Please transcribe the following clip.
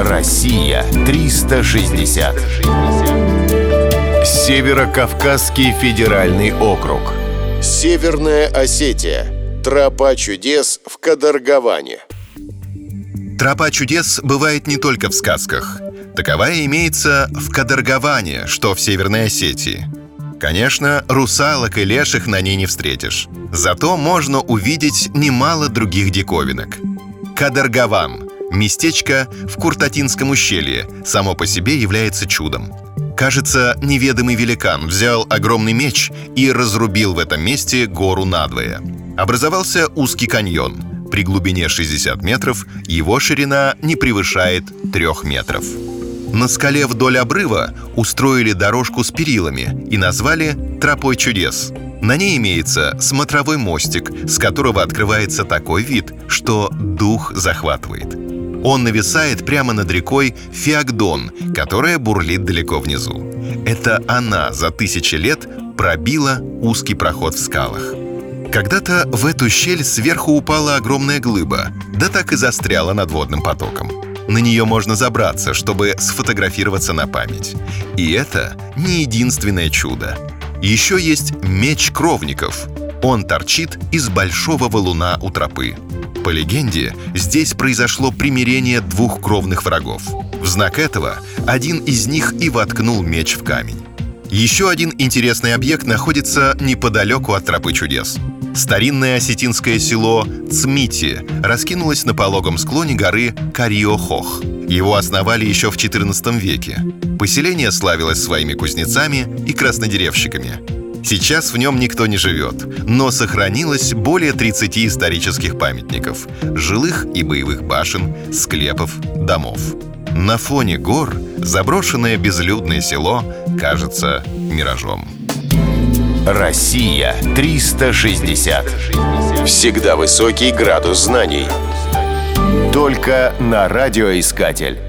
Россия 360. Северо-Кавказский федеральный округ. Северная Осетия. Тропа чудес в Кадаргаване. Тропа чудес бывает не только в сказках. Таковая имеется в Кадаргаване, что в Северной Осетии. Конечно, русалок и леших на ней не встретишь. Зато можно увидеть немало других диковинок. Кадаргаван – местечко в Куртатинском ущелье, само по себе является чудом. Кажется, неведомый великан взял огромный меч и разрубил в этом месте гору надвое. Образовался узкий каньон. При глубине 60 метров его ширина не превышает 3 метров. На скале вдоль обрыва устроили дорожку с перилами и назвали «Тропой чудес». На ней имеется смотровой мостик, с которого открывается такой вид, что дух захватывает. Он нависает прямо над рекой Феогдон, которая бурлит далеко внизу. Это она за тысячи лет пробила узкий проход в скалах. Когда-то в эту щель сверху упала огромная глыба, да так и застряла над водным потоком. На нее можно забраться, чтобы сфотографироваться на память. И это не единственное чудо. Еще есть меч кровников. Он торчит из большого валуна у тропы. По легенде, здесь произошло примирение двух кровных врагов. В знак этого один из них и воткнул меч в камень. Еще один интересный объект находится неподалеку от тропы чудес. Старинное осетинское село Цмити раскинулось на пологом склоне горы Кариохох. Его основали еще в XIV веке. Поселение славилось своими кузнецами и краснодеревщиками. Сейчас в нем никто не живет, но сохранилось более 30 исторических памятников – жилых и боевых башен, склепов, домов. На фоне гор заброшенное безлюдное село кажется миражом. Россия 360. Всегда высокий градус знаний. Только на радиоискатель.